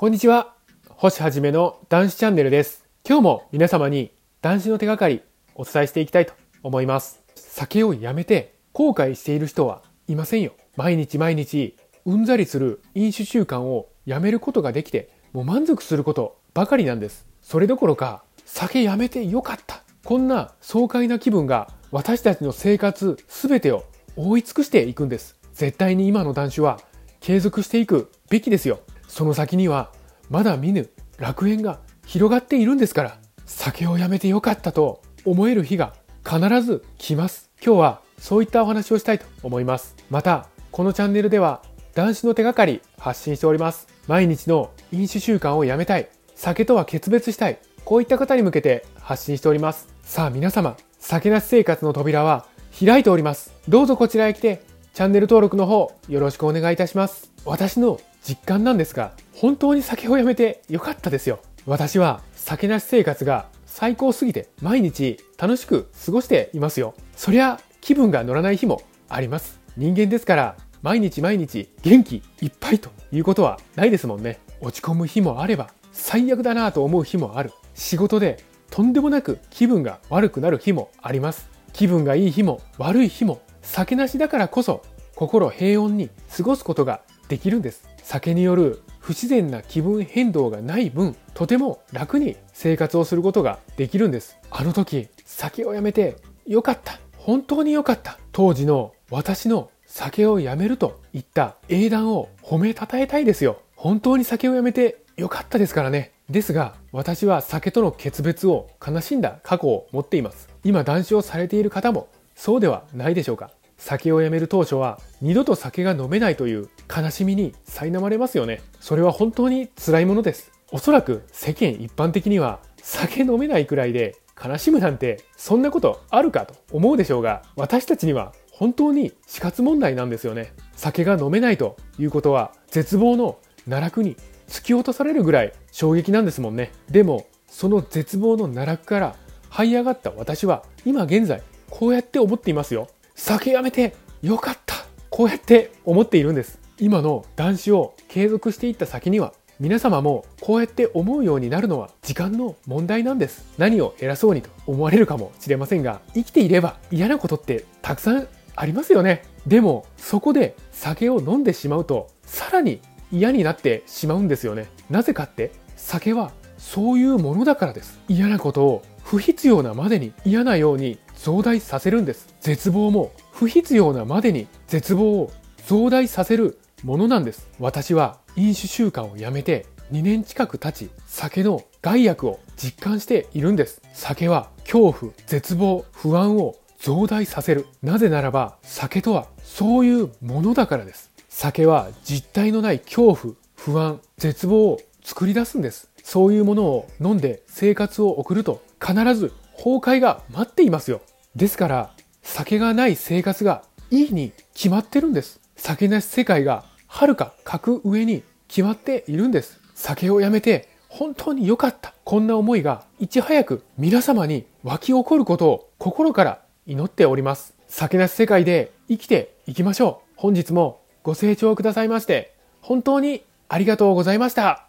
こんにちは。星はじめの男子チャンネルです。今日も皆様に男子の手がかりお伝えしていきたいと思います。酒をやめて後悔している人はいませんよ。毎日毎日うんざりする飲酒習慣をやめることができてもう満足することばかりなんです。それどころか酒やめてよかった。こんな爽快な気分が私たちの生活すべてを覆い尽くしていくんです。絶対に今の男子は継続していくべきですよ。その先にはまだ見ぬ楽園が広がっているんですから酒をやめてよかったと思える日が必ず来ます。今日はそういったお話をしたいと思います。またこのチャンネルでは男子の手がかり発信しております。毎日の飲酒習慣をやめたい。酒とは決別したい。こういった方に向けて発信しております。さあ皆様酒なし生活の扉は開いております。どうぞこちらへ来てチャンネル登録の方よろしくお願いいたします。私の実感なんですが本当に酒をやめてよかったですよ。私は酒なし生活が最高すぎて毎日楽しく過ごしていますよ。そりゃ気分が乗らない日もあります。人間ですから毎日毎日元気いっぱいということはないですもんね。落ち込む日もあれば最悪だなと思う日もある。仕事でとんでもなく気分が悪くなる日もあります。気分がいい日も悪い日も酒なしだからこそ心平穏に過ごすことができるんです。酒による不自然な気分変動がない分とても楽に生活をすることができるんです。あの時酒をやめてよかった。本当によかった。当時の私の酒をやめるといった英断を褒めたたえたいですよ。本当に酒をやめてよかったですからね。ですが私は酒との決別を悲しんだ過去を持っています。今談笑されている方もそうではないでしょうか。酒をやめる当初は二度と酒が飲めないという悲しみに苛まれますよね。それは本当に辛いものです。おそらく世間一般的には酒飲めないくらいで悲しむなんてそんなことあるかと思うでしょうが私たちには本当に死活問題なんですよね。酒が飲めないということは絶望の奈落に突き落とされるぐらい衝撃なんですもんね。でもその絶望の奈落から這い上がった私は今現在こうやって思っていますよ。酒やめてよかった。こうやって思っているんです。今の男子を継続していった先には皆様もこうやって思うようになるのは時間の問題なんです。何を偉そうにと思われるかもしれませんが生きていれば嫌なことってたくさんありますよね。でもそこで酒を飲んでしまうとさらに嫌になってしまうんですよね。なぜかって酒はそういうものだからです。嫌なことを不必要なまでに嫌なように増大させるんです。絶望も不必要なまでに絶望を増大させるものなんです。私は飲酒習慣をやめて2年近く経ち酒の害悪を実感しているんです。酒は恐怖絶望不安を増大させる。なぜならば酒とはそういうものだからです。酒は実体のない恐怖不安絶望を作り出すんです。そういうものを飲んで生活を送ると必ず崩壊が待っていますよ。ですから、酒がない生活がいいに決まってるんです。酒なし世界がはるか格上に決まっているんです。酒をやめて本当に良かった。こんな思いがいち早く皆様に湧き起こることを心から祈っております。酒なし世界で生きていきましょう。本日もご清聴くださいまして本当にありがとうございました。